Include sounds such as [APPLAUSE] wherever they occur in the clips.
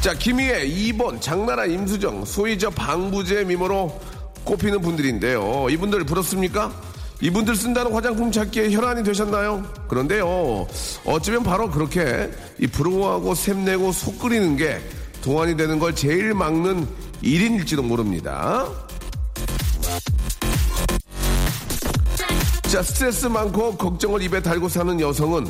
자, 김희애, 2번, 장나라, 임수정, 소위 저 방부제 미모로 꼽히는 분들인데요. 이분들 부럽습니까? 이분들 쓴다는 화장품 찾기에 혈안이 되셨나요? 그런데요, 어쩌면 바로 그렇게 이 부러워하고 샘내고 속 끓이는 게 동안이 되는 걸 제일 막는 일인일지도 모릅니다. 자, 스트레스 많고 걱정을 입에 달고 사는 여성은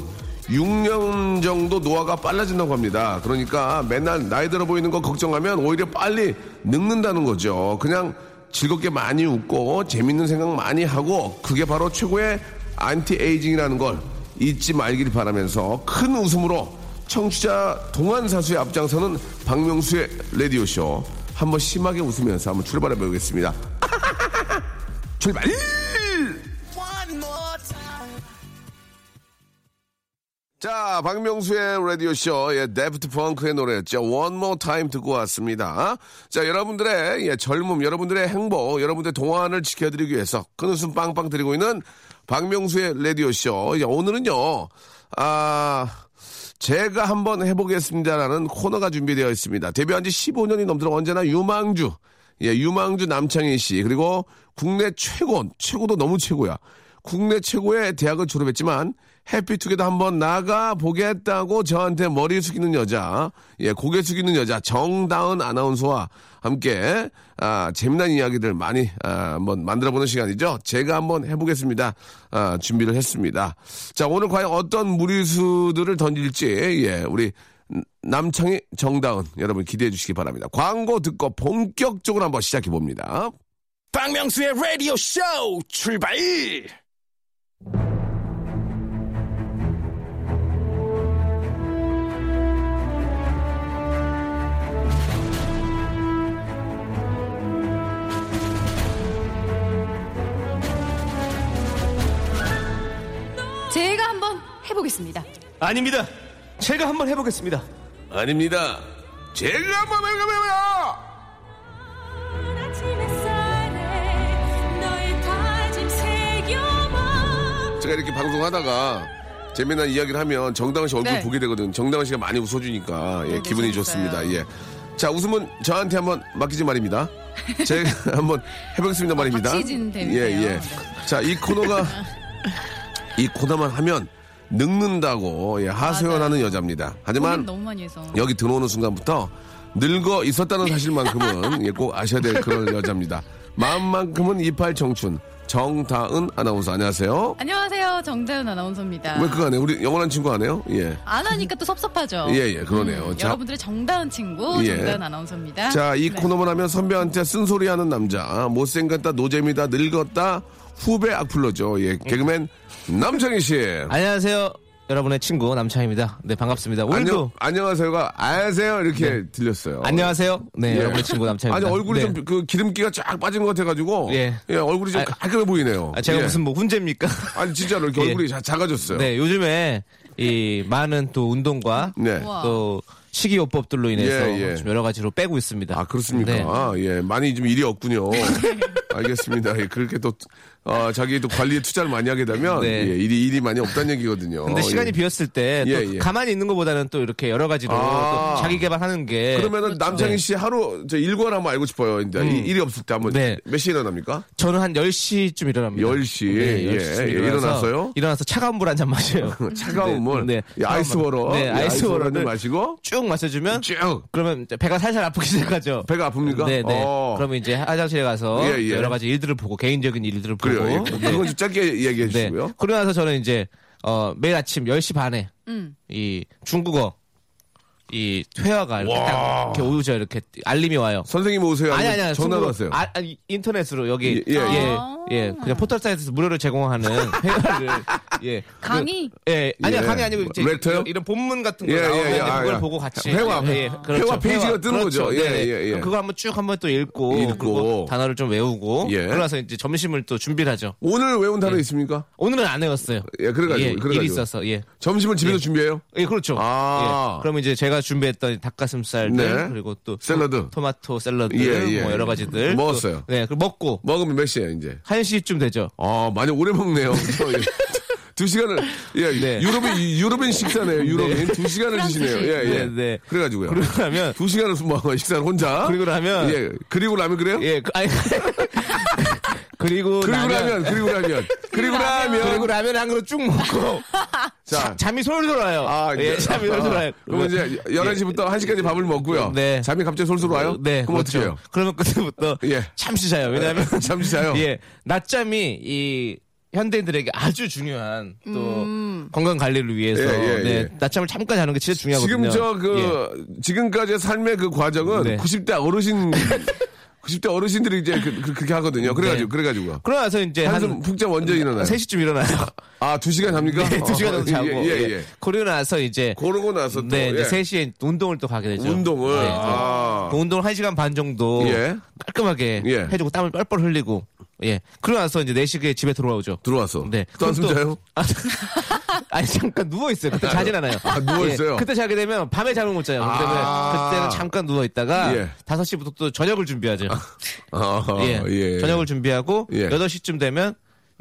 6년 정도 노화가 빨라진다고 합니다. 그러니까 맨날 나이 들어 보이는 거 걱정하면 오히려 빨리 늙는다는 거죠. 그냥 즐겁게 많이 웃고 재밌는 생각 많이 하고 그게 바로 최고의 안티에이징이라는 걸 잊지 말기를 바라면서 큰 웃음으로 청취자 동안 사수에 앞장서는 박명수의 라디오 쇼 한번 심하게 웃으면서 한번 출발해 보겠습니다. [LAUGHS] 출발! 자, 박명수의 라디오쇼, 예, 데프트 펑크의 노래였죠. One More Time 듣고 왔습니다. 자, 여러분들의 예, 젊음, 여러분들의 행복, 여러분들의 동안을 지켜드리기 위해서 큰 웃음 빵빵 드리고 있는 박명수의 라디오쇼. 이제 오늘은요, 아, 제가 한번 해보겠습니다라는 코너가 준비되어 있습니다. 데뷔한 지 15년이 넘도록 언제나 유망주, 예, 유망주 남창희 씨, 그리고 국내 최고, 최고도 너무 최고야. 국내 최고의 대학을 졸업했지만 해피투게더 한번 나가 보겠다고 저한테 머리 숙이는 여자, 예, 고개 숙이는 여자 정다은 아나운서와 함께 아, 재미난 이야기들 많이 아, 한번 만들어보는 시간이죠. 제가 한번 해보겠습니다. 아, 준비를 했습니다. 자, 오늘 과연 어떤 무리수들을 던질지 예, 우리 남창희 정다은 여러분 기대해 주시기 바랍니다. 광고 듣고 본격적으로 한번 시작해 봅니다. 박명수의 라디오 쇼 출발! 해보겠습니다. 아닙니다. 제가 한번 해보겠습니다. 아닙니다. 제가 한번 해보겠습니다. 제가 이렇게 방송하다가 재미난 이야기를 하면 정다은 씨 얼굴 네. 보게 되거든. 정다은 씨가 많이 웃어주니까 예, 기분이 재밌어요. 좋습니다. 예. 자 웃음은 저한테 한번 맡기지 말입니다. 제가 [LAUGHS] 한번 해보겠습니다 말입니다. 박시진 예. 예. 네. 자이 코너가 [LAUGHS] 이 코너만 하면 늙는다고 예, 하소연하는 여자입니다. 하지만. 여기 들어오는 순간부터 늙어 있었다는 사실만큼은 예, 꼭 아셔야 될 그런 [LAUGHS] 여자입니다. 마음만큼은 이팔 청춘 정다은 아나운서 안녕하세요. 안녕하세요, 정다은 아나운서입니다. 왜 그거 안 해요? 우리 영원한 친구 안 해요? 예. 안 하니까 또 섭섭하죠. 예, 예, 그러네요. 음, 자- 여러분들의 정다은 친구 예. 정다은 아나운서입니다. 자, 이 네. 코너만 하면 선배한테 쓴소리 하는 남자. 못생겼다, 노잼이다, 늙었다, 후배 악플러죠. 예, 개그맨 남창희 씨. 안녕하세요. 여러분의 친구 남창입니다. 네, 반갑습니다. 오늘도 안녕, 안녕하세세요가 안녕하세요 이렇게 들렸어요. 안녕하세요. 네, 예. 여러분의 친구 남창입니다. 아니 얼굴이 네. 좀그 기름기가 쫙 빠진 것 같아가지고 예. 얼굴이 좀 아, 깔끔해 보이네요. 아, 제가 예. 무슨 뭐 훈제입니까? 아니 진짜로 이렇게 [LAUGHS] 예. 얼굴이 자- 작아졌어요. 네, 요즘에 이 많은 또 운동과 네. 또 식이요법들로 인해서 예, 예. 좀 여러 가지로 빼고 있습니다. 아 그렇습니까? 네. 예, 많이 좀 일이 없군요. [LAUGHS] 알겠습니다. 예, 그렇게 또, 어, 자기 또 관리에 투자를 많이 하게 되면, 네. 예, 일이, 일이 많이 없다는 얘기거든요. 근데 시간이 예. 비었을 때또 예, 예. 가만히 있는 것보다는 또 이렇게 여러 가지로 아. 또 자기 개발하는 게 그러면은 남창희 씨 하루, 저 일과를 한번 알고 싶어요. 이제 이- 일이 없을 때 한번. 네. 몇 시에 일어납니까? 저는 한 10시쯤 일어납니다. 10시. 네, 예, 10시쯤 예, 일어나서 일어났어요? 일어나서 차가운 물 한 잔 마셔요. [LAUGHS] 차가운 네, 물. 네. 예, 아이스워러. 네, 예, 아이스워러를 한잔 마시고. 쭉 마셔주면 쭉. 그러면 이제 배가 살살 아프기 시작하죠. 배가 아픕니까? 네, 네. 어. 그러면 이제 화장실에 가서 예, 예. 여러 가지 일들을 보고 개인적인 일들을 보고 그래요. 예, 네. 그건 좀 짧게 얘기해 네. 주시고요. 그러고 나서 저는 이제 어, 매일 아침 10시 반에 음. 이 중국어 이 회화가 이렇게 와. 딱 이렇게 오죠. 이렇게 알림이 와요. 선생님 오세요? 아니 아니 아니 전화. 가세요. 아, 아니 인터넷으로 여기 예, 예, 예. 예, 그냥 포털 사이트에서 무료로 제공하는 [LAUGHS] 회화를 예 강의? 그, 예 아니야 예. 강의 아니고 이제 렉터요? 이런, 본문 같은 거 예, 예, 나오면 예. 아, 그걸 예. 보고 같이 회화, 예, 예, 그렇죠. 회화 페이지가 뜨는 그렇죠. 거죠. 예, 네. 예, 예. 그거 한번 쭉 한번 또 읽고, 읽고. 그리고 단어를 좀 외우고 예. 그러나서 이제 점심을 또 준비를 하죠. 오늘 외운 단어 있습니까? 오늘은 안 외웠어요. 예, 그래가지고, 예, 그래가지고. 일이 있어서 예. 점심을 집에서 준비해요? 예, 그렇죠. 아. 예. 그러면 이제 제가 준비했던 닭가슴살 네. 그리고 또 샐러드. 토마토 샐러드 예, 예. 뭐 여러 가지들 먹었어요. 또, 네, 그 먹고 먹으면 몇 시에 이제? 1시쯤 되죠. 아, 많이 오래 먹네요. [LAUGHS] 두 시간을, 예, 네. 유럽인, 유럽인 식사네요, 유럽인. 두 시간을 드시네요. 예, 예. 네, 네. 그래가지고요. 그러고 나면 두 시간을 뭐, 식사를 혼자. 그리고 나면 예, 그리고 나면 그래요? 예, 그, 아니 [LAUGHS] 그리고 그리고 나면 라면, 그리고 라면. [LAUGHS] 그리고 라면. 그리고 라면 한 그릇 쭉 먹고 자, 잠이 솔솔 와요. 아, 예, 잠이 솔솔 와요. 그러면 이제 11시부터 1시까지 밥을 먹고요. 네. 잠이 갑자기 솔솔 와요? 네, 그럼 그렇죠. 어떻게 해요? 그러면 그때부터 예. 잠시 자요. 왜냐하면 [LAUGHS] 잠시 자요? 예, 낮잠이 이 현대인들에게 아주 중요한 또 음. 건강 관리를 위해서 예, 예, 네, 예. 낮잠을 잠깐 자는 게 진짜 지금 중요하거든요. 저그 지금까지의 삶의 그 과정은 네. 90대 어르신 [LAUGHS] 90대 어르신들이 이제 그, 렇게 하거든요. 그래가지고 네. 그래가지고 그러고 나서 이제 한숨 한푹 자면 언제 일어나요? 3시쯤 일어나요. 아, 두 시간 잡니까? 네, 2시간 정도 자고. 예, 예, 예. 그러고 나서 이제 그러고 나서 또 네, 예. 이제 3시에 운동을 또 가게 되죠. 운동을 네, 아. 그 운동을 1시간 반 정도 예. 깔끔하게 예. 해주고 땀을 뻘뻘 흘리고 예. 그러고 나서 이제 4시에 집에 들어오죠. 들어왔어. 네. 또 한숨 자요? 아, [LAUGHS] 아니 잠깐 누워 있어요. 그때 자진 않아요. 아, 누워 있어요? 예, 그때 자게 되면 밤에 잠을 못 자요. 그렇기 때문에 아. 그때는 잠깐 누워 있다가 예. 5시부터 또 저녁을 준비하죠. 아, 예. 예. 저녁을 준비하고 예. 8시쯤 되면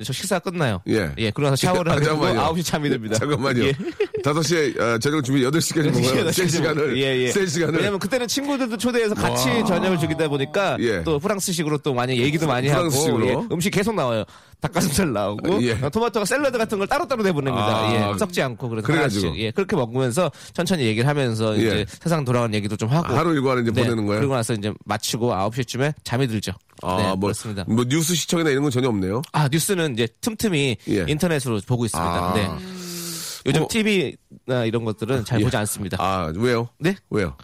저 식사 끝나요. 예. 예. 그러고 나서 샤워를 [LAUGHS] 아, 하고 잠깐만요. 9시 잠이 듭니다. 잠깐만요. 예. 5시에 어, 저녁 준비 8시까지 먹어요. 3시간을. 예, 예. 3시간을. 왜냐면 그때는 친구들도 초대해서 같이 저녁을 주기다 보니까 예. 또 프랑스식으로 또 많이 얘기도 많이 프랑스식으로? 하고 예. 음식 계속 나와요. 닭가슴살 나오고 예. 어, 토마토가 샐러드 같은 걸 따로따로 내보냅니다. 아. 예. 썩지 않고 그래서 그래가지고. 예. 그렇게 먹으면서 천천히 얘기를 하면서 예. 이제 세상 돌아가는 얘기도 좀 하고 하루 일과를 이제 네. 보내는 거예요? 그리고 나서 이제 마치고 9시쯤에 잠이 들죠. 아, 네, 뭐, 그렇습니다. 뭐 뉴스 시청이나 이런 건 전혀 없네요. 아, 뉴스는 이제 틈틈이 예. 인터넷으로 보고 있습니다. 아. 네. 요즘 뭐- TV나 이런 것들은 잘 예. 보지 않습니다. 아, 왜요? 네? 왜요?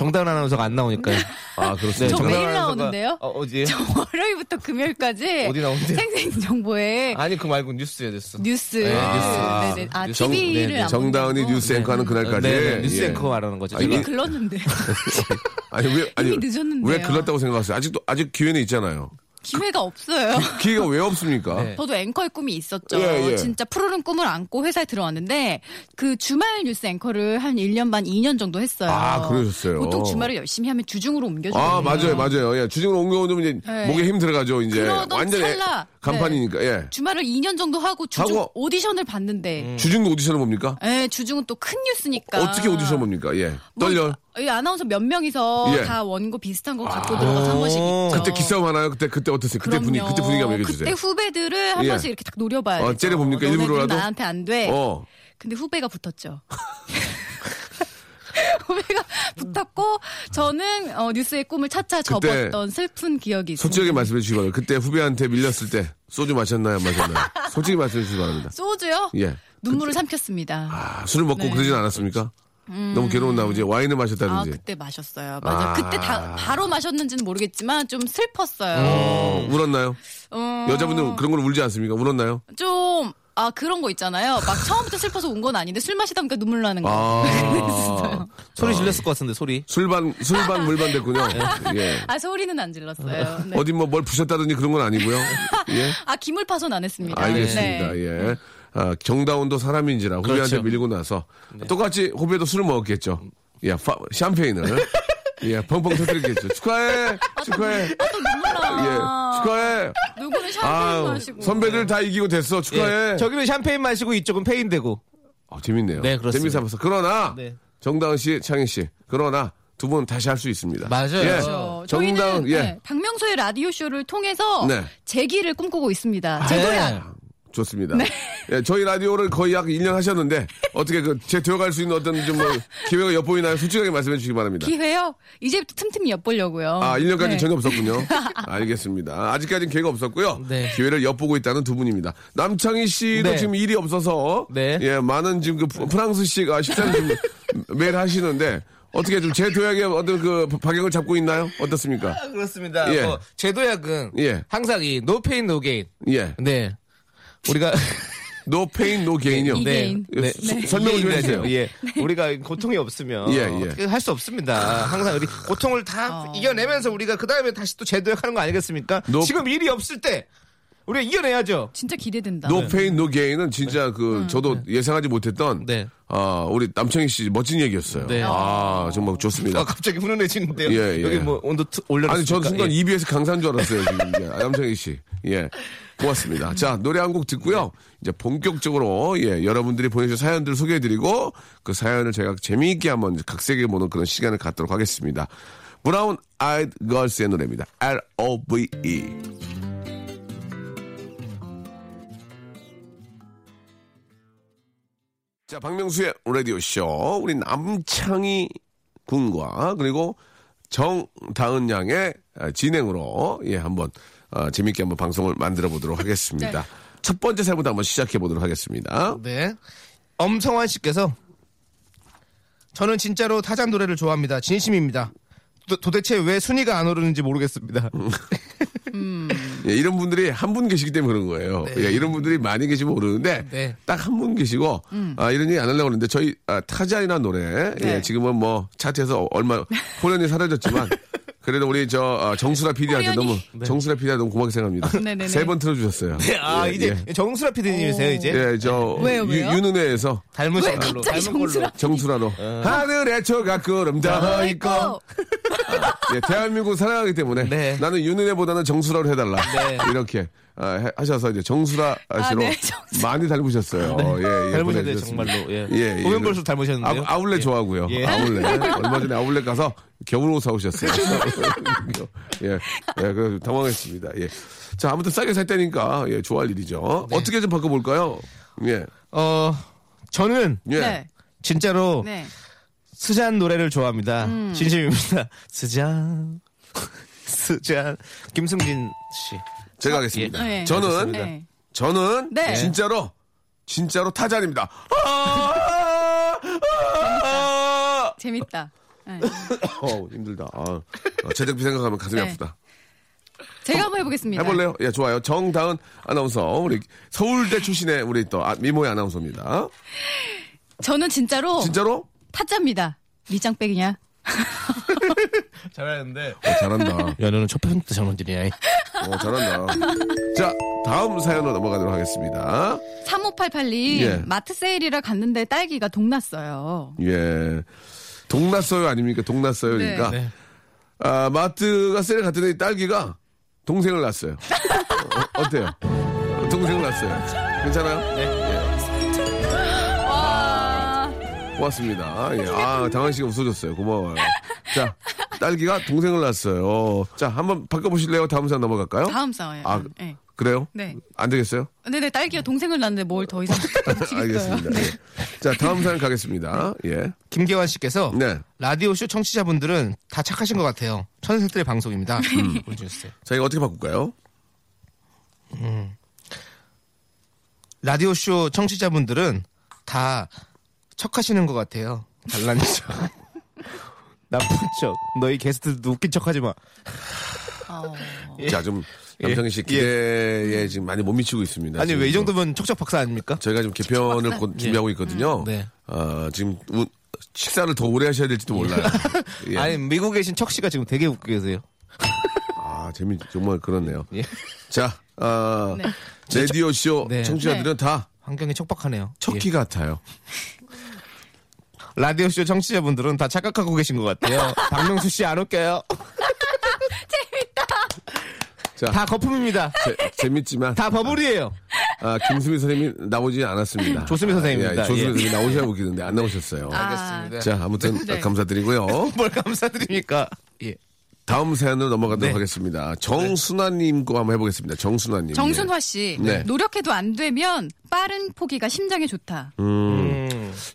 정다은 아나운서가 안 나오니까요. 아, 네, 그렇습니다. 저 매일 나오는데요? 어, 어디에? 저 월요일부터 금요일까지 어디 나오는데요? 생생정보에 아니 그 말고 뉴스에 됐어. 뉴스. 네, 아, 네네. 아, 뉴스. TV를 정- 네, 안 정다은이? 뉴스 앵커하는 그날까지. 네, 네, 뉴스 예. 앵커 말하는 거죠. 아니, 이미. 글렀는데. [LAUGHS] 아니, 왜, 아니, 이미 늦었는데요. 왜 글렀다고 생각하세요? 아직도, 아직 기회는 있잖아요. 기회가 없어요. 기회가 왜 없습니까? 네. 저도 앵커의 꿈이 있었죠. 예, 예. 진짜 푸르른 꿈을 안고 회사에 들어왔는데 그 주말 뉴스 앵커를 한 1년 반, 2년 정도 했어요. 아, 그러셨어요? 보통 주말을 열심히 하면 주중으로 옮겨주거든요. 아, 맞아요, 맞아요. 예, 주중으로 옮겨오면 이제 네. 목에 힘 들어가죠, 이제. 완전 찰나. 간판이니까, 예. 주말을 2년 정도 하고 주중 하고- 오디션을 봤는데 주중도 오디션을 봅니까? 예, 주중은 또 큰 뉴스니까. 어떻게 오디션 봅니까? 예. 뭐, 떨려. 이 아나운서 몇 명이서 예. 다 원고 비슷한 거 갖고 들어가서 한 번씩 있죠. 그때 기싸움 하나요? 그때, 그때 어땠어요? 그때 그럼요. 분위기, 그때 분위기 한번 얘기해 주세요. 그때 후배들을 한 예. 번씩 이렇게 딱 노려봐요. 어, 째려 봅니까? 일부러라도? 나한테 안 돼. 어. 근데 후배가 붙었죠. [LAUGHS] 후배가 붙었고 저는 어, 뉴스의 꿈을 차차 그때 접었던 슬픈 기억이 있습니다. 솔직하게 말씀해 주시기 바랍니다. 그때 후배한테 밀렸을 때 소주 마셨나요? 안 마셨나요? 솔직히 말씀해 주시기 바랍니다. [LAUGHS] 소주요? 예. 눈물을 삼켰습니다. 아, 술을 먹고 네. 그러진 않았습니까? 너무 괴로운 나머지 와인을 아, 마셨다든지. 그때 마셨어요. 맞아. 아. 그때 다 바로 마셨는지는 모르겠지만 좀 슬펐어요. 어, 울었나요? 어, 여자분들 그런 걸 울지 않습니까? 울었나요? 좀, 아, 그런 거 있잖아요. 막 처음부터 슬퍼서 운 건 아닌데 술 마시다 보니까 눈물 나는 거. 아. [LAUGHS] 소리 질렀을 것 같은데 소리. 술반, 술반 물반 됐군요. [LAUGHS] 예. 아, 소리는 안 질렀어요. 네. 어디 뭐 뭘 부셨다든지 그런 건 아니고요. 예. 아, 기물 파손 안 했습니다. 알겠습니다. 네. 예. 아, 정다은도 사람인지라 후배한테 그렇죠. 밀리고 나서 똑같이 후배도 술을 먹었겠죠. 예, 파- 샴페인을. [LAUGHS] 예, 펑펑 터뜨렸겠죠. 축하해! 축하해! 아, 또 눈물 나와요. 예, 축하해. 누구는 샴페인 아, 마시고. 선배들 다 이기고 됐어. 축하해. 예, 저기는 샴페인 마시고 이쪽은 폐인 되고. 아, 재밌네요. 네, 그렇습니다. 재미삼아서. 그러나 네. 정다은 씨, 창희 씨. 그러나 두 분 다시 할 수 있습니다. 맞아요. 예. 그렇죠. 정다은 저희는 예. 네, 박명수의 라디오 쇼를 통해서 네. 재기를 꿈꾸고 있습니다. 네. 재도약. 좋습니다. 예, 저희 라디오를 거의 약 1년 하셨는데 어떻게 그제 되어갈 수 있는 어떤 좀 뭐 기회가 엿보이나요? 솔직하게 말씀해 주시기 바랍니다. 기회요? 이제부터 틈틈이 엿보려고요. 아, 1년까지 네. 전혀 없었군요. [LAUGHS] 알겠습니다. 아직까지는 기회가 없었고요. 네. 기회를 엿보고 있다는 두 분입니다. 남창희 씨도 네. 지금 일이 없어서 네. 예, 많은 지금 그 프- 프랑스식 아, 식사를 좀 [LAUGHS] 매일 하시는데 어떻게 좀 제 도약의 어떤 그 방향을 잡고 있나요? 어떻습니까? 아, 그렇습니다. 예. 뭐 재도약은 예. 항상 이 no pain no gain. 예. 네. 우리가 no pain no gain이요. 이 네. 네. 수- 설명을 좀 해주세요. 예. 우리가 고통이 없으면 예, 예. 할 수 없습니다. 항상 우리 고통을 다 어. 이겨내면서 우리가 그 다음에 다시 또 재도약하는 거 아니겠습니까? 노- 지금 일이 없을 때 우리가 이겨내야죠. 진짜 기대된다. no pain no gain은 진짜 그 저도 예상하지 못했던 네. 아 우리 남창희 씨 멋진 얘기였어요. 네. 아 정말 좋습니다. 아, 갑자기 훈훈해지는데요. 예, 예. 여기 뭐 온도 트- 올려놨습니까? 아니 저 순간 예. EBS 강사인 줄 알았어요 지금 예, 남창희 씨. 예. 고맙습니다. 자 노래 한 곡 듣고요. 이제 본격적으로 예 여러분들이 보내주신 사연들 소개해드리고 그 사연을 제가 재미있게 한번 각색해 보는 그런 시간을 갖도록 하겠습니다. 브라운 아이드 걸스의 노래입니다. L O V E. 자, 박명수의 라디오쇼. 우리 남창희 군과 그리고 정다은 양의 아, 진행으로 예, 한번 아, 재밌게 한번 방송을 만들어 보도록 [LAUGHS] 하겠습니다. 첫 번째 사연부터 한번 시작해 보도록 하겠습니다. 네. 엄성환 씨께서 저는 진짜로 타잔 노래를 좋아합니다. 진심입니다. 도, 대체왜 순위가 안 오르는지 모르겠습니다. [LAUGHS] 예, 이런 분들이 한 분 계시기 때문에 그런 거예요. 예, 이런 분들이 많이 계시면 모르는데 네. 딱한 분 계시고 아, 이런 얘기 안 하려고 하는데 저희 아, 타자이나 노래 예, 네. 지금은 뭐 차트에서 얼마 [LAUGHS] 호련이 사라졌지만 그래도 우리 저 아, 정수라 PD한테. 너무 정수라 PD한테 너무 고맙게 생각합니다. 네네네. [LAUGHS] 세번 틀어주셨어요. 아, 예, 이제 예. 정수라 피디님이세요, 이제? 예, 저 왜요, 유, 왜요? 윤은혜에서 닮으신 왜 걸로. 갑자기 닮은 걸로. 정수라? 정수라로 하늘에 초가 구름 더 있고 예, 대한민국 사랑하기 때문에 네. 나는 윤은혜보다는 정수라로 해달라 네. 이렇게 아, 해- 하셔서 이제 정수라 씨로 네, 정수라. 많이 닮으셨어요. 예, 예, 닮으셨네요, 보내주셨습니다. 정말로. 예. 예, 예. 보면 볼수록 닮으셨는데요. 아, 아울렛 예. 좋아하고요. 예. 아울렛. [LAUGHS] 얼마 전에 아울렛 가서 겨울옷 사오셨어요. [LAUGHS] 예, 예, 그 당황했습니다. 예. 자, 아무튼 싸게 살 때니까 예, 좋아할 일이죠. 네. 어떻게 좀 바꿔볼까요? 예, 어, 저는 예. 네. 진짜로 네. 스잔 노래를 좋아합니다. 음. 진심입니다. [LAUGHS] 스잔. 스잔. 김승진 씨. 제가 하겠습니다. 네. 저는 네. 저는 네. 진짜로 진짜로 타잔입니다. 아, 아, 재밌다. 네. 어 힘들다. 아, 어, 제작비 생각하면 가슴이 네. 아프다. 제가 한번 해보겠습니다. 해볼래요? 예, 좋아요. 정다은 아나운서, 우리 서울대 출신의 우리 또 아, 미모의 아나운서입니다. 저는 진짜로 진짜로? 타짜입니다. 밑장빼기냐? [LAUGHS] 잘하는데. 어, 잘한다. 야, 너는 첫 번째 장원들이야. 어, 잘한다. 자, 다음 사연으로 넘어가도록 하겠습니다. 3588님 예. 마트 세일이라 갔는데 딸기가 동났어요. 예. 동났어요 아닙니까? 동났어요. 네. 그러니까. 네. 아, 마트가 세일 갔더니 딸기가 동생을 낳았어요. 어, 때요 동생을 낳았어요. 괜찮아요? 네. 와. 고맙습니다. 예. 아, 당한 씨가 웃어줬어요. 고마워요. 자, 딸기가 동생을 낳았어요. 자, 한번 바꿔보실래요? 다음 사연 넘어갈까요? 다음 싸워요. 아, 네. 그래요? 네. 안 되겠어요? 네네 딸기가 동생을 낳는데 뭘 더 이상. 알겠습니다. 네. 예. 자, 다음 사연 가겠습니다. 예. 김계환 씨께서 네. 라디오 쇼 청취자분들은 다 착하신 것 같아요. 천생들의 방송입니다. 음. 보내주셨어요. 자, 이거 어떻게 바꿀까요? 라디오 쇼 청취자분들은 다 척하시는 것 같아요. [LAUGHS] 잘난 척. 나쁜 척. 너희 게스트도 웃긴 척 하지 마. 어. 자, 좀 남성희 씨 기대에 지금 많이 못 미치고 있습니다. 예. 아니, 왜이좀 정도면 척척 박사 아닙니까? 저희가 지금 개편을 곧 준비하고 있거든요. 네. 어, 지금 우- 식사를 더 오래 하셔야 될지도 몰라요. [LAUGHS] 예. 아니, 미국에 계신 척 씨가 지금 되게 웃고 계세요. 아, 재미 정말 그렇네요. 예. 자, 어, 네. 라디오 쇼 네. 청취자들은 다 환경이 척박하네요. 척키 예. 같아요. 라디오쇼 청취자분들은 다 착각하고 계신 것 같아요. [LAUGHS] 박명수 씨 안 웃겨요. 자, 다 거품입니다. 재, 재밌지만 다 버블이에요. 아, 김수미 선생님이 나오지 않았습니다. 조수미 선생님입니다. 예, 조수미 예. 선생님이 나오셔야 웃기는데 안 나오셨어요. 알겠습니다. 자, 아무튼 네. 감사드리고요. [LAUGHS] 뭘 감사드립니까? 예. 다음 사연으로 넘어가도록 네. 하겠습니다. 정순아님 거 한번 해보겠습니다. 정순아님. 정순화 씨 네. 노력해도 안 되면 빠른 포기가 심장에 좋다. 음.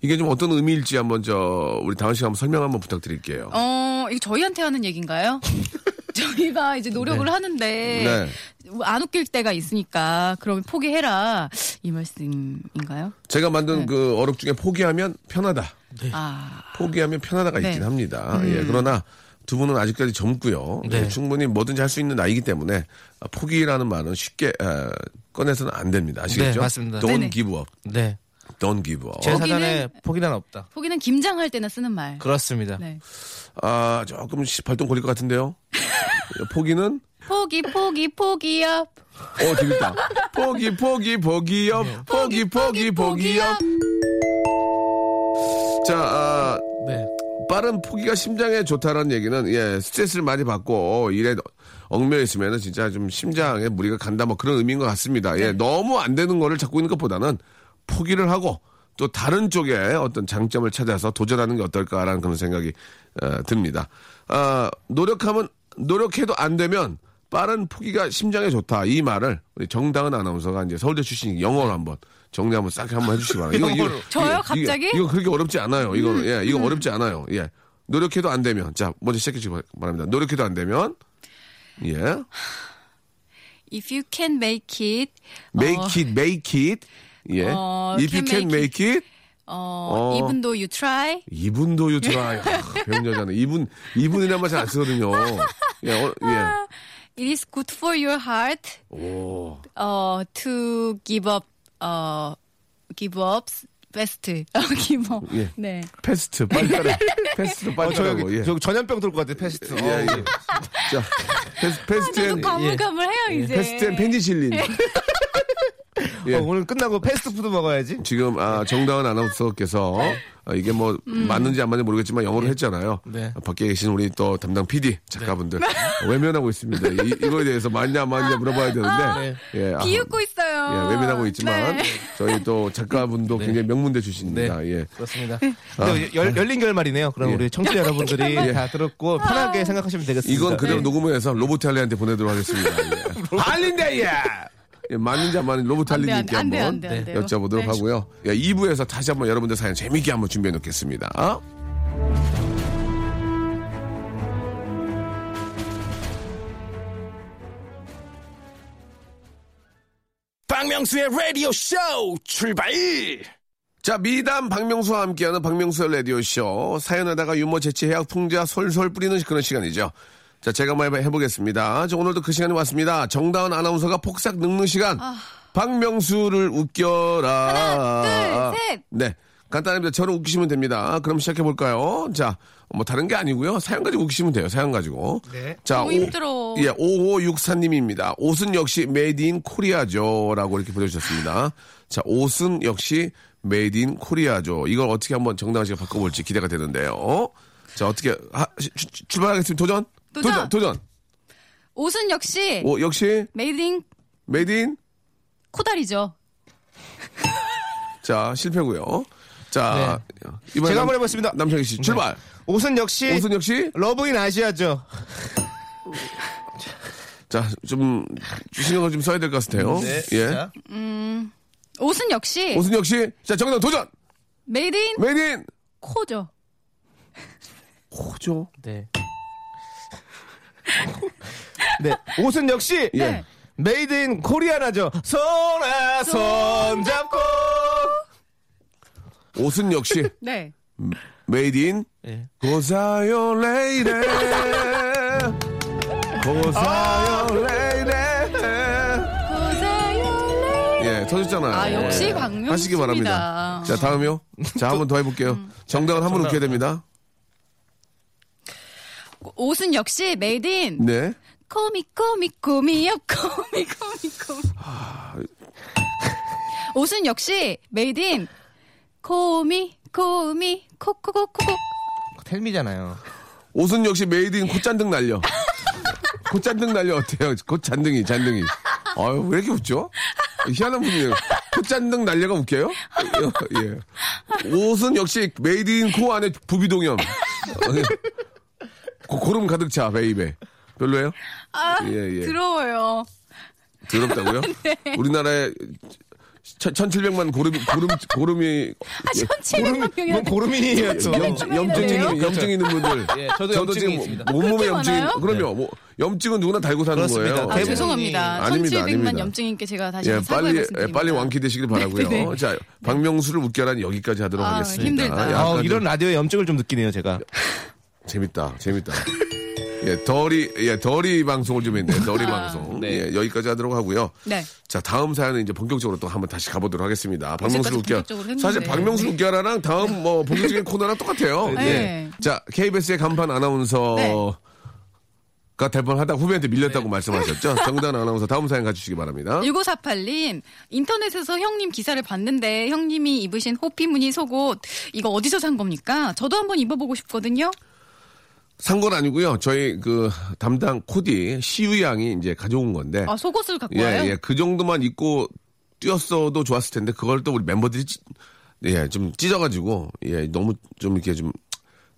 이게 좀 어떤 의미일지 한번 저 우리 다은 씨가 한번 설명 한번 부탁드릴게요. 어 이거 저희한테 하는 얘기인가요? [LAUGHS] 저희가 이제 노력을 하는데 네. 안 웃길 때가 있으니까 그러면 포기해라 이 말씀인가요? 제가 만든 네. 그 어록 중에 포기하면 편하다. 아 포기하면 편하다가 네. 있긴 합니다. 예, 그러나 두 분은 아직까지 젊고요. 네. 예, 충분히 뭐든지 할 수 있는 나이기 때문에 아, 포기라는 말은 쉽게 아, 꺼내서는 안 됩니다. 아시겠죠? 네, 맞습니다. Don't 네네. give up. 네. Don't give up. 제 포기는- 사전에 포기란 없다. 포기는 김장할 때나 쓰는 말. 그렇습니다. 네. 아, 조금 시- 발동 걸릴 것 같은데요. [LAUGHS] 포기는 포기 포기 포기야. 어, 재밌다. 포기, 포기, 포기업. 포기, 포기, 포기업. 자, 아, 네. 빠른 포기가 심장에 좋다라는 얘기는 예 스트레스를 많이 받고 일에 얽매여 있으면은 진짜 좀 심장에 무리가 간다 뭐 그런 의미인 것 같습니다. 예 너무 안 되는 거를 찾고 있는 것보다는 포기를 하고 또 다른 쪽에 어떤 장점을 찾아서 도전하는 게 어떨까라는 그런 생각이 어, 듭니다. 아 노력하면 노력해도 안 되면 빠른 포기가 심장에 좋다 이 말을 우리 정다은 아나운서가 이제 서울대 출신이 영어로 한번 정리 한번 싹 한번 해주시기 바랍니다. 이거, 이거, [LAUGHS] 저요? 이거, 갑자기? 이거, 이거 그렇게 어렵지 않아요. 이거는 예, 이거 어렵지 않아요. 예, 노력해도 안 되면 자 먼저 시작해 주시기 바랍니다. 노력해도 안 되면 예, If you can make it. make 어, it, make it. 예, 어, if you can make it. 어, 어. even though you try. 이분도 유트라이 배운 여자는 이분 이분이란 말 잘 안 쓰거든요. 예, 어, 예. It is good for your heart. 오, 어, to give up. 어, give up best. give up. 예. 네. 패스트 [LAUGHS] 빨리 따라. 패스트 어, 빨리 저 따라고. 여기 예. 저 전염병 돌 것 같아 패스트. 예, 예. 자, 패스, 패스트 앤 가물가물 해요 이제. 패스트 앤 페니실린. 예. 어, 오늘 끝나고 패스트푸드 먹어야지. 지금 아 정다은 아나운서께서 아, 이게 뭐 맞는지 안 맞는지 모르겠지만 영어로 했잖아요. 네. 아, 밖에 계신 우리 또 담당 PD 작가분들 외면하고 있습니다. 이, 이거에 대해서 맞냐 안 맞냐 물어봐야 되는데 예, 아, 비웃고 있어요. 예, 외면하고 있지만 네. 저희 또 작가분도 굉장히 명문대 출신입니다. 네. 예. 그렇습니다. 근데 열, 열린 결말이네요. 그럼 예. 우리 청취자 여러분들이 [LAUGHS] 다 들었고 편하게 생각하시면 되겠습니다. 이건 그대로 네. 녹음을 해서 로봇 할리한테 보내도록 하겠습니다. 예. [LAUGHS] 할린데 예. 예, 맞는지 안 맞는지 로봇 할리님께 한번 안 돼, 안 돼요. 여쭤보도록 네. 하고요. 예, 2부에서 다시 한번 여러분들 사연 재밌게 한번 준비해 놓겠습니다. 박명수의 라디오 쇼 출발! 자, 미담 박명수와 함께하는 박명수의 라디오 쇼. 사연하다가 유머 재치 해학 풍자 솔솔 뿌리는 그런 시간이죠. 자, 제가 한번 해보겠습니다. 자, 오늘도 그 시간이 왔습니다. 정다은 아나운서가 폭삭 늙는 시간. 박명수를 웃겨라. 하나, 둘, 셋. 네. 간단합니다. 저를 웃기시면 됩니다. 그럼 시작해 볼까요? 자, 뭐 다른 게 아니고요. 사연 가지고 웃기시면 돼요. 사연 가지고. 네. 자, 너무 힘들어. 예, 5564님입니다. 옷은 역시 made in Korea죠. 라고 이렇게 보내주셨습니다. 자, 옷은 역시 made in Korea죠. 이걸 어떻게 한번 정다은 씨가 바꿔볼지 기대가 되는데요. 자, 어떻게, 하, 출- 출발하겠습니다. 도전? 도전! 도전! 도전! 옷은 역시 오, 역시 made in made in? 코다리죠. 자, 실패고요 자, 이번에 제가 한번 해보겠습니다. 남창희 씨, 출발! 옷은 역시 옷은 역시? Love in Asia죠. 자, 좀, 신경을 좀 써야 될 것 같아요. 예. 네. 자, 옷은 역시 옷은 역시, 자, 정답 도전! made in made in! 코죠. 코죠? 네. [LAUGHS] 네. 옷은 역시 예. 네. made in 코리아나죠. 손에 손 잡고. 옷은 역시 [LAUGHS] 네. 메이드 인 예. 고사요 레이레 고사요 레이레 고사요. 예 터졌잖아요 아, 역시 예. 박명수입니다. 하시기 바랍니다 자 다음이요 자 한 번 더 해볼게요 정답은 한 번 웃겨야 됩니다 옷은 역시 메이드 인 네 코미 코미 코미요 코미 코미 코미. 옷은 역시 made in 코미 코미 코코코코코. Tell Me잖아요. 옷은 역시 made in 콧잔등 날려 콧잔등 날려 어때요? 콧잔등이, 잔등이. 아유, 왜 이렇게 웃죠? 희한한 분이에요. 콧잔등 날려가 웃겨요? 예. 옷은 역시 made in 코 안에 부비동염. 고, 고름 가득 차, baby. 별로예요? 아, 예, 예. 더러워요. 더럽다고요? [LAUGHS] 우리나라에 1700만 고름이, 고름, 고름이. 아, 1,700만 명이 뭔 고르민이에요 또. 염, 염증 염증 있는, 있는데요? 염증 있는 분들. 예, 저도 염증이 지금 있습니다. 온몸에 그렇게 염증이. 많아요? 그럼요. 뭐, 염증은 누구나 달고 사는 그렇습니다. 거예요. 아, 대부분이- 죄송합니다. 아닙니다, 1,700만 아닙니다. 염증인께 제가 다시 예, 빨리, 예. 빨리 완쾌되시길 바라고요. 네, 네. 자, 박명수를 웃겨라는 여기까지 하도록 아, 하겠습니다. 힘들다. 아, 좀 이런 라디오에 염증을 좀 느끼네요 제가. [LAUGHS] 재밌다, 재밌다. 예, 덜이, 예, 덜이 방송을 좀 했네. 덜이 방송. 네. 예, 여기까지 하도록 하고요. 네. 자, 다음 사연은 이제 본격적으로 또 한번 다시 가보도록 하겠습니다. 박명수를 웃겨. 사실 박명수를 웃겨라랑 다음 뭐 본격적인 코너랑 똑같아요. 네. 예. 자, KBS의 간판 아나운서가 네. 될 뻔 하다 후배한테 밀렸다고 말씀하셨죠? [LAUGHS] 정단 아나운서 다음 사연 가주시기 바랍니다. 1948님, 인터넷에서 형님 기사를 봤는데 형님이 입으신 호피 무늬 속옷 이거 어디서 산 겁니까? 저도 한번 입어보고 싶거든요. 산 건 아니고요. 저희 그 담당 코디 시우 양이 이제 가져온 건데. 아, 속옷을 갖고 예, 와요? 예. 그 정도만 입고 뛰었어도 좋았을 텐데 그걸 또 우리 멤버들이 찌, 예, 좀 찢어가지고 예, 너무 좀 이렇게 좀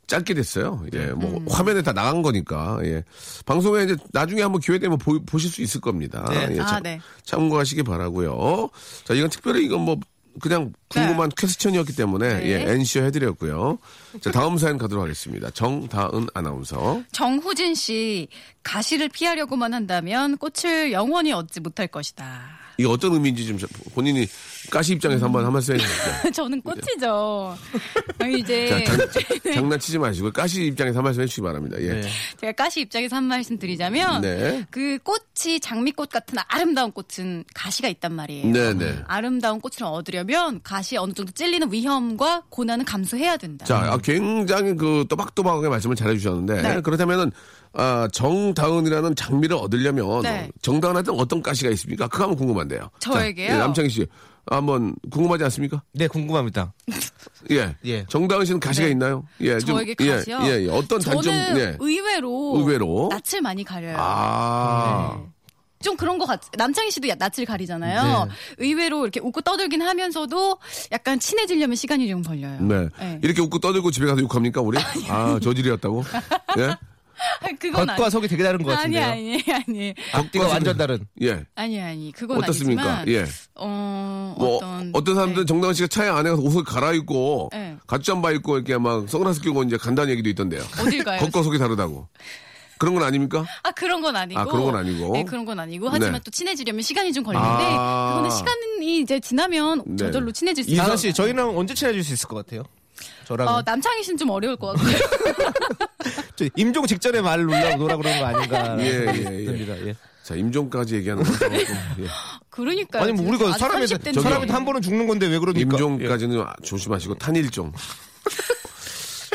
짧게 됐어요. 예, 뭐 음. 화면에 다 나간 거니까 예. 방송에 이제 나중에 한번 기회 되면 보, 보실 수 있을 겁니다. 네. 예, 아, 참, 네. 참고하시기 바라고요. 자, 이건 특별히 이건 뭐 그냥 궁금한 퀘스천이었기 때문에 네. 예, NC 해드렸고요. 자, 다음 사연 가도록 하겠습니다. 정다은 아나운서. 정후진 씨, 가시를 피하려고만 한다면 꽃을 영원히 얻지 못할 것이다. 이게 어떤 의미인지 좀 본인이 가시 입장에서 한번 한 말씀 해주시죠. 저는 꽃이죠. [LAUGHS] 이제 자, 장, [LAUGHS] 장난치지 마시고 가시 입장에서 한 말씀 해주시기 바랍니다. 예. 네. 제가 가시 입장에서 한 말씀 드리자면 네. 그 꽃이 장미꽃 같은 아름다운 꽃은 가시가 있단 말이에요. 네, 네. 아름다운 꽃을 얻으려면 가시 어느 정도 찔리는 위험과 고난은 감수해야 된다. 자, 아, 굉장히 그 또박또박하게 말씀을 잘해주셨는데 네. 그렇다면은 아, 정다은이라는 장미를 얻으려면 네. 정다은한테 어떤 가시가 있습니까? 그거 한번 궁금한데요. 저에게요? 자, 예, 남창희 씨 한번 궁금하지 않습니까? 네 궁금합니다. [LAUGHS] 예. 예. 정다은 씨는 가시가 네. 있나요? 예, 좀, 저에게 예, 가시요. 예, 예. 어떤 단점? 예. 의외로, 의외로? 낯을 많이 가려요. 아. 네. 좀 그런 것 같, 남창희 씨도 야- 낯을 가리잖아요. 네. 의외로 이렇게 웃고 떠들긴 하면서도 약간 친해지려면 시간이 좀 걸려요. 네. 네. 이렇게 웃고 떠들고 집에 가서 욕합니까, 우리? [LAUGHS] 아, 저질이었다고? [LAUGHS] 예? 그건 겉과 속이 되게 다른 것 아니, 같은데요. 아니, 아니. 앞뒤가 완전 다른. 예. 아니, 아니. 그건 어떻습니까? 아니지만. 예. 어, 뭐 어떤. 어떤, 사람들은 네. 정다은 씨가 차에 안에 가서 옷을 갈아입고 네. 가짜잠바 입고 이렇게 막 선글라스 끼고 이제 간다는 얘기도 있던데요. 어딜 가요? [LAUGHS] 겉과 속이 다르다고. 그런 건 아닙니까? 아 그런 건 아니고. 아, 그런 건 아니고. 네, 그런 건 아니고. 하지만 네. 또 친해지려면 시간이 좀 걸리는데 아. 그거는 시간이 이제 지나면 네. 저절로 친해질 수 있어요. 씨 저희랑 언제 친해질 수 있을 것 같아요? 저랑 어, 남창희 씨는 좀 어려울 것 같아요. [LAUGHS] 저 임종 직전에 말 놀라 그러는 거 아닌가? 예, 예, 예. 듭니다. 예. 자, 임종까지 얘기하는 건 조금, 예. 그러니까. 아니 뭐 우리가 사람이 사람이 한 번은 죽는 건데 왜 그러니까? 임종까지는 조심하시고 탄일종.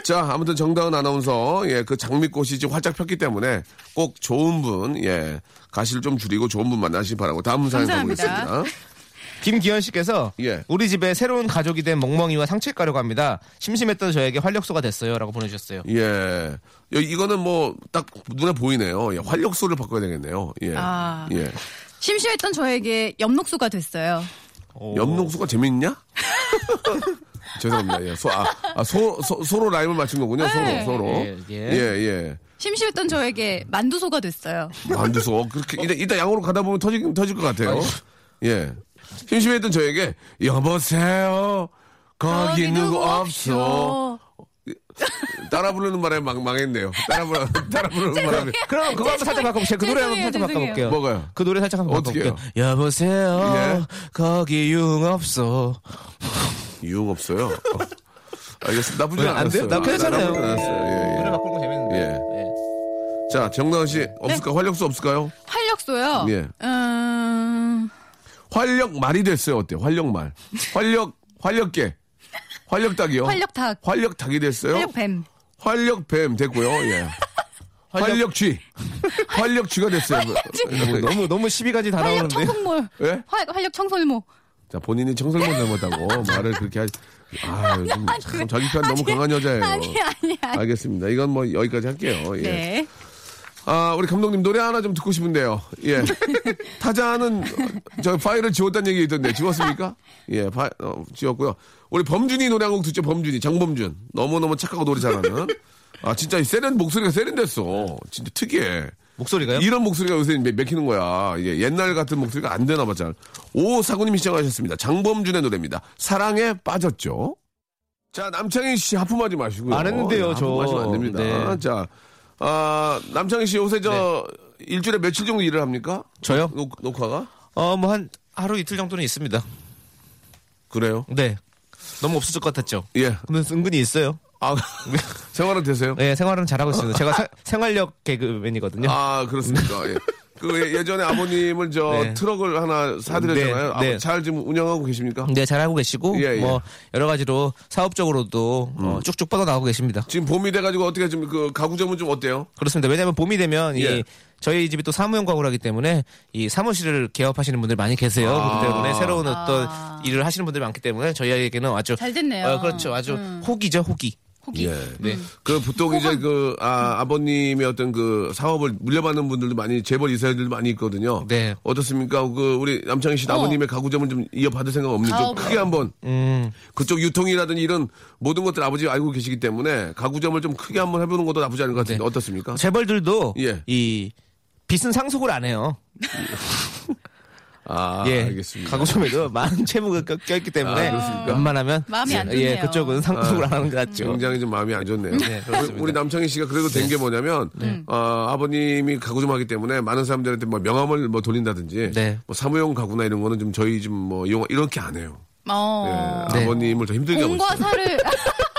자, 아무튼 정다은 아나운서, 예, 그 장미꽃이 지금 활짝 폈기 때문에 꼭 좋은 분, 예, 가시를 좀 줄이고 좋은 분 만나시기 바라고 다음 사연. 가보겠습니다. 김기현 씨께서 예. 우리 집에 새로운 가족이 된 멍멍이와 상칠 가려고 합니다. 심심했던 저에게 활력소가 됐어요라고 보내주셨어요. 예. 여- 이거는 뭐, 딱 눈에 보이네요. 예, 활력소를 바꿔야 되겠네요. 예. 아. 예. 심심했던 저에게 엽록소가 됐어요. 염농수가 재밌냐? [LAUGHS] 죄송합니다. 예. 소, 아, 아, 소, 소, 서로 라임을 맞춘 거군요. 네. 서로, 서로. 예, 예, 예. 예. 심심했던 저에게 만두소가 됐어요. 만두소. 그렇게, 이따, 이따 양으로 가다 보면 터질, 터질 것 같아요. 예. 심심했던 저에게, 여보세요. 거기 누구 없어. 따라 부르는 바람에 망, 망했네요. 따라 부르, [LAUGHS] 따라 부르는 바람에. 그럼 그거 한번 살짝 바꿔볼게요. 그 노래 한번 살짝 죄송해요. 바꿔볼게요. 뭐가요? 그 노래 살짝 한번 어떻게요? 바꿔볼게요. 여보세요. 예. 거기 융 없어. 유흥 없어요. 어. 알겠습니다. 나쁘지 않았어요. 돼요? 나 괜찮아요. 나쁘지 않았어요. 예, 노래 예. 바꾸는 거 재밌는데. 예. 자, 정다은 씨, 없을까? 활력소 없을까요? 활력소요. 예. 음, 활력 말이 됐어요. 어때요? 활력 말. 활력, 활력계. 활력닭이요. 활력닭. 활력닭이 됐어요. 활력뱀. 활력뱀 됐고요. 예. [LAUGHS] 활력쥐. 활력쥐가 됐어요. [LAUGHS] 뭐 너무 너무 12가지 다 활력 나오는데. 청설모. 예? 활, 활력 청설모. 자, 본인이 청설모 잘못하고 말을 그렇게 하 아, [LAUGHS] 좀, 참 자기 편 너무 강한 여자예요. 아니, 아니, 아니. 알겠습니다. 이건 뭐 여기까지 할게요. 예. 네. 아, 우리 감독님 노래 하나 좀 듣고 싶은데요. 예. [LAUGHS] 타자는 어, 저 파일을 지웠다는 얘기 있던데 지웠습니까? 예, 파, 어, 지웠고요. 우리 범준이 노래 한 곡 듣죠. 범준이 장범준 너무너무 착하고 노래 잘하는. 아 진짜 세련 목소리가 세련됐어. 진짜 특이해. 목소리가요? 이런 목소리가 요새 매- 맥히는 거야. 이게 옛날 같은 목소리가 안 되나 봐, 잘. 오사구님이 시청하셨습니다. 장범준의 노래입니다. 사랑에 빠졌죠. 자, 남창희 씨 하품하지 마시고요. 안 했는데요, 예, 저. 하품하시면 안 됩니다. 네. 자, 아, 남창희 씨 요새 저 일주일에 며칠 정도 일을 합니까? 저요? 녹, 녹화가? 어, 뭐 한 하루 이틀 정도는 있습니다. 그래요? 네. 너무 없어질 것 같았죠. 예. 근데 은근히 있어요. 아, [LAUGHS] 생활은 되세요? 네, 생활은 잘하고 있습니다. 제가 세- 생활력 개그맨이거든요. 아, 그렇습니까? 예. 그 예- 예전에 아버님을 저 네. 트럭을 하나 사드렸잖아요. 네, 아, 네. 잘 지금 운영하고 계십니까? 네, 잘 하고 계시고 예, 음. 예. 뭐 여러 가지로 사업적으로도 어, 쭉쭉 뻗어 나가고 계십니다. 지금 봄이 돼가지고 어떻게 좀 그 가구점은 좀 어때요? 그렇습니다. 왜냐하면 봄이 되면 예. 이 저희 집이 또 사무용 가구라기 때문에 이 사무실을 개업하시는 분들 많이 계세요. 아. 그렇기 때문에 새로운 어떤 일을 하시는 분들이 많기 때문에 저희에게는 아주 잘 됐네요. 어, 그렇죠. 아주 호기죠, 호기. 호기. 예. 네. 그 보통 이제 그 아, 아버님의 어떤 그 사업을 물려받는 분들도 많이 재벌 이사들도 많이 있거든요. 네. 어떻습니까? 그 우리 남창희 씨 어. 아버님의 가구점을 좀 이어받을 생각 없는지 좀 크게 한번 음. 그쪽 유통이라든지 이런 모든 것들 아버지 알고 계시기 때문에 가구점을 좀 크게 한번 해보는 것도 나쁘지 않은 것 같은데 네. 어떻습니까? 재벌들도 예. 이 빚은 상속을 안 해요. [LAUGHS] 아, 예. 알겠습니다. 가구점에도 [LAUGHS] 많은 채무가 껴- 껴있기 때문에 아, 그렇습니까? 웬만하면 마음이 안 예, 좋네요. 그쪽은 상속을 안 하는 것 같죠. 굉장히 좀 마음이 안 좋네요. 네, 그렇습니다. 우리 남창희 씨가 그래도 된 게 뭐냐면 어, 아버님이 가구 좀 하기 때문에 많은 사람들한테 뭐 명함을 뭐 돌린다든지 네. 뭐 사무용 가구나 이런 거는 좀 저희 좀 뭐 이용 이렇게 안 해요. 어. 예, 네. 아버님을 더 힘들게 하고 있어요. 사를 [LAUGHS]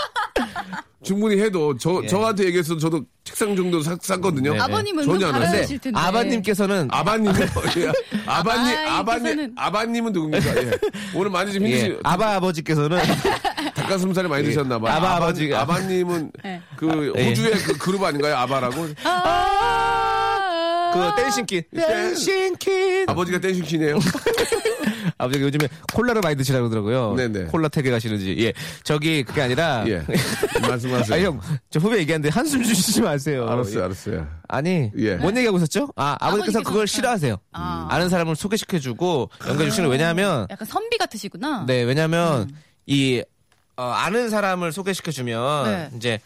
충분히 해도 저 예. 저한테 얘기해서 저도 책상 정도 샀, 샀거든요. 네. 아버님은 전혀 안좀 하세요. 텐데. 아버님께서는 아바님, [LAUGHS] 예. 아바님, 아바님, 아바님께서는- 아바님은 누굽니까? 예. 오늘 많이 좀 힘드시, 예, 아바 아버지께서는 [LAUGHS] 닭가슴살이 많이 드셨나 봐요. 아바 아버지가. 아바님은 네. 그 예. 호주의 그 그룹 아닌가요? 아바라고? 아~ 그 댄싱킨 댄싱킨 아버지가 댄싱키네요. [LAUGHS] 아버지가 요즘에 콜라를 많이 드시라고 그러더라고요. 네네. 콜라 태그 가시는지. 예. 저기 그게 아니라 예. [LAUGHS] 말씀하세요. 아, 형, 저 후배 얘기하는데 한숨 쉬지 마세요. 알았어요, 예. 알았어요. 아니, 예. 뭔 얘기하고 있었죠? 아, 아버지께서 그걸 싫어하세요. 아. 아는 사람을 소개시켜주고 연결해주시는 왜냐하면, 약간 선비 같으시구나. 네, 왜냐하면 이 어, 아는 사람을 소개시켜주면 네. 이제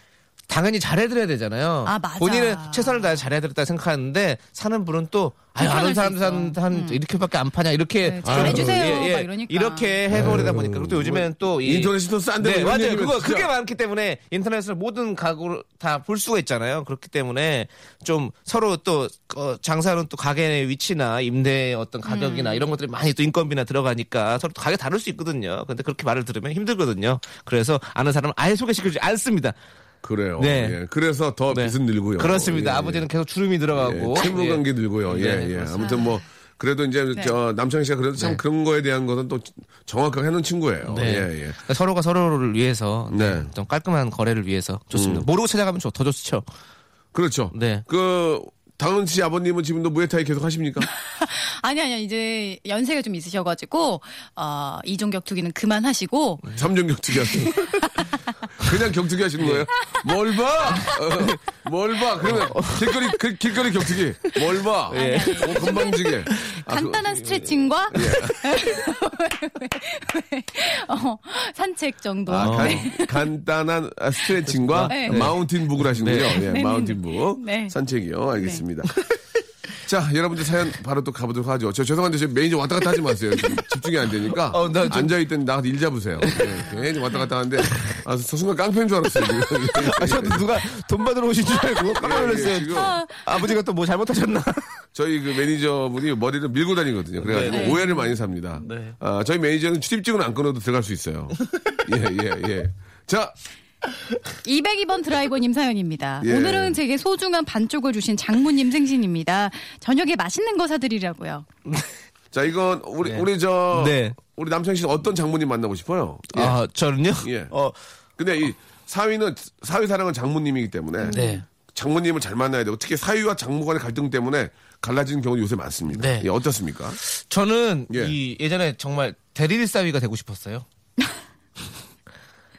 당연히 잘해드려야 되잖아요. 아, 맞아. 본인은 최선을 다해 잘해드렸다 생각하는데 사는 분은 또 아유, 아는 불편할 사람 수 한, 있어. 한 이렇게밖에 안 파냐 이렇게 네, 잘해주세요. 막 이러니까. 이렇게 해버리다 보니까 그리고 또 요즘에는 또 이- 인터넷이 더 싼데 네, 이런 맞아요. 그거 진짜- 그게 많기 때문에 인터넷으로 모든 가구를 다 볼 수가 있잖아요. 그렇기 때문에 좀 서로 또 어, 장사는 또 가게의 위치나 임대의 어떤 가격이나 이런 것들이 많이 또 인건비나 들어가니까 서로 또 가게 다를 수 있거든요. 근데 그렇게 말을 들으면 힘들거든요. 그래서 아는 사람은 아예 소개시켜주지 않습니다. 그래요. 네. 예. 그래서 더 네. 빚은 늘고요. 그렇습니다. 예, 예. 아버지는 계속 주름이 들어가고 예, 채무 예. 관계 늘고요. 예, 네, 예. 그렇습니다. 아무튼 뭐 그래도 이제 네. 저 남창희 씨가 그래도 참 네. 그런 거에 대한 것은 또 정확하게 해놓은 친구예요. 네. 예, 예. 그러니까 서로가 서로를 위해서 네. 음. 네, 좀 깔끔한 거래를 위해서 좋습니다. 모르고 찾아가면 좋- 더 좋죠. 그렇죠. 네. 그 다은 씨 아버님은 지금도 무에타이 계속 하십니까? [LAUGHS] 아니 아니요 이제 연세가 좀 있으셔가지고 어, 이종 격투기는 그만하시고 삼종 격투기 하시는 [LAUGHS] 그냥 격투기 하시는 거예요? 뭘 봐? 어, 뭘 봐? 그러면 길거리 그, 길거리 격투기 뭘 봐? 예. 어, 건방지게 아, 간단한 그- 스트레칭과 [LAUGHS] 어, 산책 정도. 아, 간, 네. 간단한 아, 스트레칭과 네. mountain book을 하시는군요. 예, 네. mountain book. 네. 산책이요. 알겠습니다. 자, 여러분들 사연 바로 또 가보도록 하죠. 저 죄송한데 저 매니저 왔다 갔다 하지 마세요. 지금 집중이 안 되니까. 어, 나 좀- 앉아있던 나가서 일 잡으세요. 예, 괜히 왔다 갔다 하는데, 아, 저 순간 깡패인 줄 알았어요. 지금. 아, 저도 누가 돈 받으러 오신 줄 알고 깜짝 예, 예, 놀랐어요. 지금 아버지가 또 뭐 잘못하셨나? 저희 그 매니저분이 머리를 밀고 다니거든요. 그래가지고 네. 오해를 많이 삽니다. 네. 아, 저희 매니저는 출입증은 안 끊어도 들어갈 수 있어요. 예, 예, 예. 자, 202번 드라이버님 사연입니다. 예. 오늘은 제게 소중한 반쪽을 주신 장모님 생신입니다. 저녁에 맛있는 거 사드리려고요. [LAUGHS] 자, 이건 우리, 네. 우리 저, 네. 우리 남창 씨는 어떤 장모님 만나고 싶어요? 예. 아, 저는요? 예. 어, 근데 이 사위는 사위 사랑은 장모님이기 때문에 네. 장모님을 잘 만나야 되고 특히 사위와 장모 간의 갈등 때문에 갈라지는 경우 요새 많습니다. 네. 예, 어떻습니까? 저는 예. 이 예전에 정말 대릴사위가 되고 싶었어요.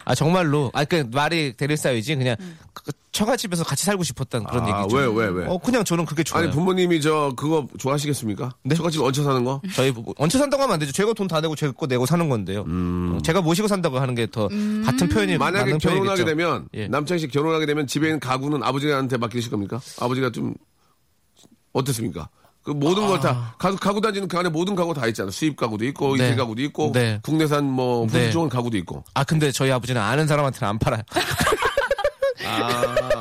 아 정말로 아 그 말이 대릴사위지 그냥 그 처갓집에서 같이 살고 싶었던 그런 아, 얘기죠. 왜, 왜, 왜? 어, 그냥 저는 그게 좋아요. 아니 부모님이 저 그거 좋아하시겠습니까? 네? 처갓집 얹혀 사는 거? 저희 부부 얹혀 산다고 하면 안 되죠. 제가 돈 다 내고 제가 거 내고 사는 건데요. 어, 제가 모시고 산다고 하는 게 더 같은 표현이 음. 만약에 맞는 결혼하게 표현이겠죠. 되면 예. 남창희 씨 결혼하게 되면 집에 있는 가구는 아버지한테 맡기실 겁니까? 아버지가 좀 어떻습니까? 그 모든 걸다 가구, 가구 단지는 그 안에 모든 가구 다 있잖아. 수입 가구도 있고 네. 이세 가구도 있고 네. 국내산 뭐 네. 품질 좋은 가구도 있고. 아 근데 저희 아버지는 아는 사람한테는 안 팔아요. [LAUGHS] 아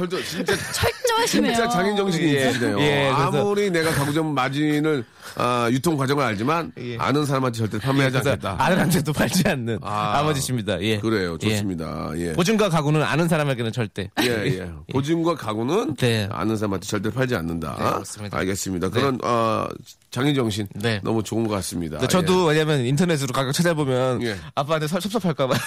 철도 진짜 [LAUGHS] 철저하시네요. 진짜 장인 정신이 예. 있으시네요. 예, 그래서- 아무리 내가 가구점 마진을 아, 유통 과정을 알지만 예. 아는 사람한테 절대 판매하지 그래서 않겠다. 아들한테도 팔지 않는 아. 아, 버지십니다 예. 그래요, 예. 좋습니다. 예. 보증과 가구는 아는 사람에게는 절대. 예, 예. [LAUGHS] 보증과 가구는 네. 아는 사람한테 절대 팔지 않는다. 네, 그렇습니다. 알겠습니다. 그런 어, 장인 정신 네. 너무 좋은 것 같습니다. 근데 저도 왜냐면 인터넷으로 가격 찾아보면 예. 아빠한테 섭- 섭섭할까봐. [LAUGHS]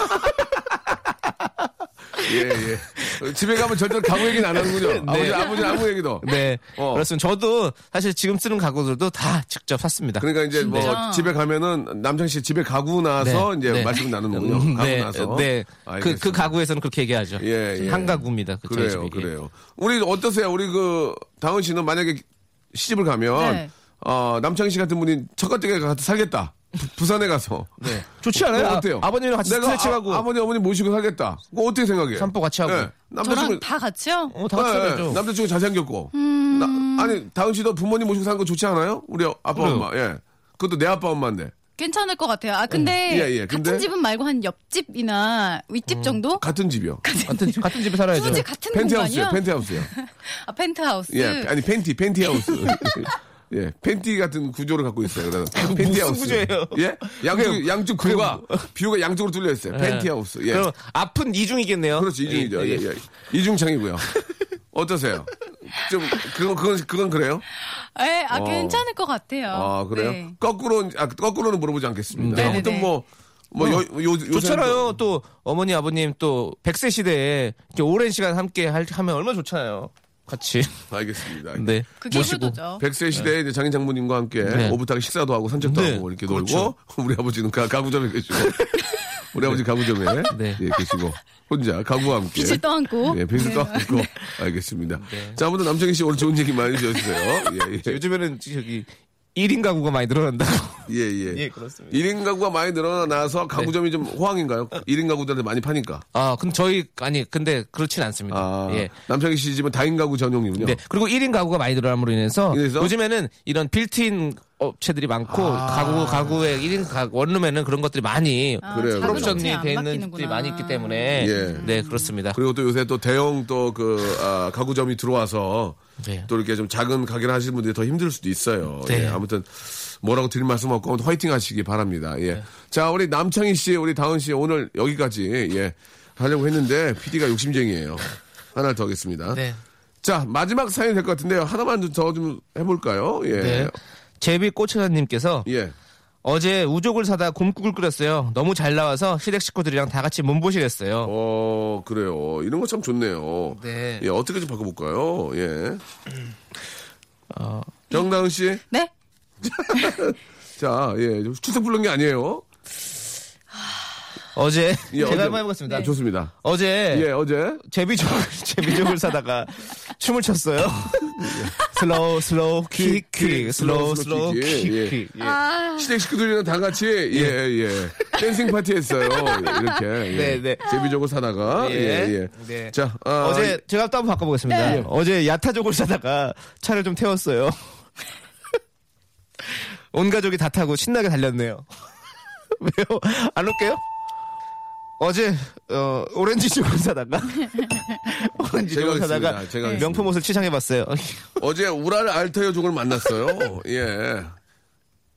예, 예. 예. 집에 가면 절대 가구 얘기는 안 하는군요. [LAUGHS] 아버지, 아버지 아무 얘기도. 네. 어. 그렇습니다. 저도 사실 지금 쓰는 가구들도 다 직접 샀습니다. 그러니까 이제 뭐 진짜? 집에 가면은 남창 씨 집에 가구 나서 네, 이제 네. 말씀 나누는군요. 음, 가구 네, 나서. 네. 그. 그 가구에서는 그렇게 얘기하죠. 예, 예. 한 가구입니다. 그 그래요, 집이. 그래요. 우리 어떠세요? 우리 그 다은 씨는 만약에 시집을 가면 네. 어, 남창희 씨 같은 분이 첫가댁에 가서 살겠다. 부- 부산에 가서. 네. 좋지 않아요? 그거 어때요? 아, 아버님이랑 같이 내가 스트레칭하고. 아, 버님 어머니 모시고 살겠다. 그거 어떻게 생각해요? 산보 같이 하고. 예. 남자친구 다 같이요? 어, 다 같이 예, 하죠. 남자친구 잘생겼고. 음. 나- 아니 다은 씨도 부모님 모시고 사는 거 좋지 않아요? 우리 아빠 그래요. 엄마. 예. 그것도 내 아빠 엄마인데. 괜찮을 것 같아요. 아 근데 예, 예, 근데? 같은 집은 말고 한 옆집이나 윗집 정도? 같은 집이요. 같은, 같은 집에 살아야죠. 굳이 같은 펜트하우스요. 펜트하우스요. [LAUGHS] 아 펜트하우스. 예. 아니 팬티 팬티하우스. [LAUGHS] 예, 팬티 같은 구조를 갖고 있어요. 그래서 팬티 하우스. 구조예요? 예, 양쪽 양쪽 view가 view가 양쪽으로 뚫려 있어요. 팬티 하우스. 예, 그럼 앞은 이중이겠네요. 그렇지 이중이죠. 예, 예, 예. 예. 이중창이고요. 어떠세요? 좀 그건 그건 그건 그래요? 예, 아 어. 괜찮을 것 같아요. 아 그래요? 네. 거꾸로 아 거꾸로는 물어보지 않겠습니다. 네네네. 아무튼 뭐 뭐 요, 요, 요새 좋잖아요. 또 어머니 아버님 또 100세 시대에 이렇게 오랜 시간 함께 할, 하면 얼마나 좋잖아요. 같이. [LAUGHS] 알겠습니다. 네. 그게 모시고. 효도죠. 백세 시대에 이제 장인 장모님과 함께 네. 오붓하게 식사도 하고 산책도 네. 하고 이렇게 그렇죠. 놀고 [LAUGHS] 우리 아버지는 가, 가구점에 계시고 [LAUGHS] 우리 아버지 가구점에 네. 예, 계시고 혼자 가구와 함께 빛을 떠안고. 예, 빚을 네. 떠안고 알겠습니다. 자 아무튼 남정희 씨 오늘 좋은 얘기 많이 해주세요. 예, 예. 요즘에는 저기 1인 가구가 많이 늘어난다고. [LAUGHS] 예, 예. 예, 그렇습니다. 1인 가구가 많이 늘어나서 가구점이 좀 호황인가요? 1인 가구들한테 많이 파니까. 아, 근데 저희 아니 근데 그렇진 않습니다. 아, 예. 남창희 씨 집은 다인 가구 전용이군요. 네. 그리고 1인 가구가 많이 늘어남으로 인해서 이래서? 요즘에는 이런 빌트인 업체들이 많고 아. 가구 가구에 1인 가구 원룸에는 그런 것들이 많이 아. 프로션이 안돼 있는. 것들이 많이 있기 때문에 예. 네, 그렇습니다. 그리고 또 요새 또 대형 또그 가구점이 들어와서 네. 또 이렇게 좀 작은 가게를 하시는 분들이 더 힘들 수도 있어요. 네. 예, 아무튼 뭐라고 드릴 말씀 없고 화이팅 하시기 바랍니다. 예. 네. 자, 우리 남창희 씨, 우리 다은 씨 오늘 여기까지 예. 하려고 했는데 PD가 욕심쟁이에요. 하나 더 하겠습니다. 네. 자, 마지막 사연이 될 것 같은데요. 하나만 더 좀 해볼까요? 예. 네. 제비 꼬치사님께서 예. 어제 우족을 사다 곰국을 끓였어요. 너무 잘 나와서 시댁 식구들이랑 다 같이 몸보시랬어요. 어, 그래요. 이런 거 참 좋네요. 네. 예, 어떻게 좀 바꿔볼까요? 예. 어, 정다은 씨. 네? [LAUGHS] 자, 예. 추석 불른 게 아니에요. 어제 [LAUGHS] 예, 제가 어제- 한번 해보겠습니다. 아, 좋습니다. 어제 예, 어제. 제비족을 [LAUGHS] 제비족을 사다가 춤을 췄어요. [LAUGHS] slow slow quick quick slow slow quick, 예. 예. 아, 시댁 식구들이랑 다 같이, 예, 예. dancing 파티 했어요. 이렇게. 예. 네, 네. 제비족을 사다가. 예, 예. 네. 자, 아, 어제 제가 또 한번 바꿔보겠습니다. 네. 어제 야타족을 사다가 차를 좀 태웠어요. 온 가족이 다 타고 신나게 달렸네요. 왜요? 안 올게요? 어제 어, 오렌지족을 사다가 [LAUGHS] 오렌지족을 제가 사다가. 제가 명품 옷을 치장해봤어요. 어제 우랄 알타이어족을 만났어요. 예.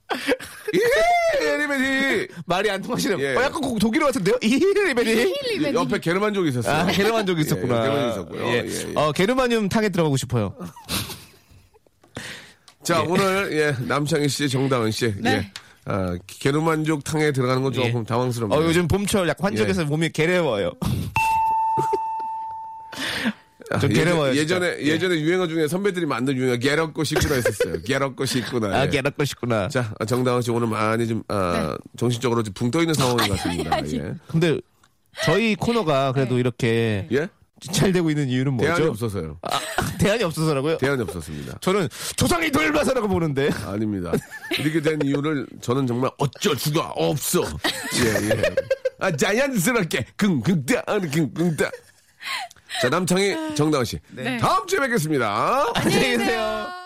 [LAUGHS] 예, 에리베리. 말이 안 통하시네요. 예. 어, 약간 그 독일어 같은데요? 이리베리. 옆에 게르만족이 있었어요. 아, 게르만족이 있었구나. 예, 게르만족이 있었고요. 예. 예, 예. 어, 게르마늄 탕에 들어가고 싶어요. 자, 오늘, 예, 남창희 씨, 정다은 씨. 네. 예. 아, 게르만족 탕에 들어가는 건 조금 예. 당황스럽네요. 어, 요즘 봄철 약간 환절에서 몸이 게레워요. 아, 좀 괴로워요, 진짜. 예전에, 예 전에 유행어 중에 선배들이 만든 유행어 게럭고 싶구나 했었어요. [LAUGHS] 게럭고 싶구나. 아, 예. 게라고 싶구나. 자, 아, 정다은 씨 오늘 많이 좀, 아, 정신적으로 좀 붕 떠 있는 상황인 것 [LAUGHS] 같습니다. 예. 근데 저희 코너가 그래도 이렇게 예? 잘 되고 있는 이유는 뭐죠? 대안이 없어서요. 아, 대안이 없어서라고요? 대안이 없었습니다. 저는 조상이 덜마사라고 보는데. 아닙니다. 이렇게 된 이유를 저는 정말 어쩔 수가 없어. 예, 예. 아, 자연스럽게 긍긍다, 긍긍다. 자, 남창희, 정다은 씨. 네. 다음 주에 뵙겠습니다. 안녕히 계세요.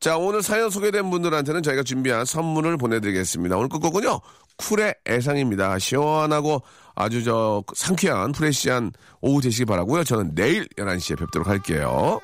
자, 오늘 사연 소개된 분들한테는 저희가 준비한 선물을 보내드리겠습니다. 오늘 끝곡은요, 쿨의 애상입니다. 시원하고 아주 저 상쾌한 프레시한 오후 되시기 바라고요. 저는 내일 11시에 뵙도록 할게요.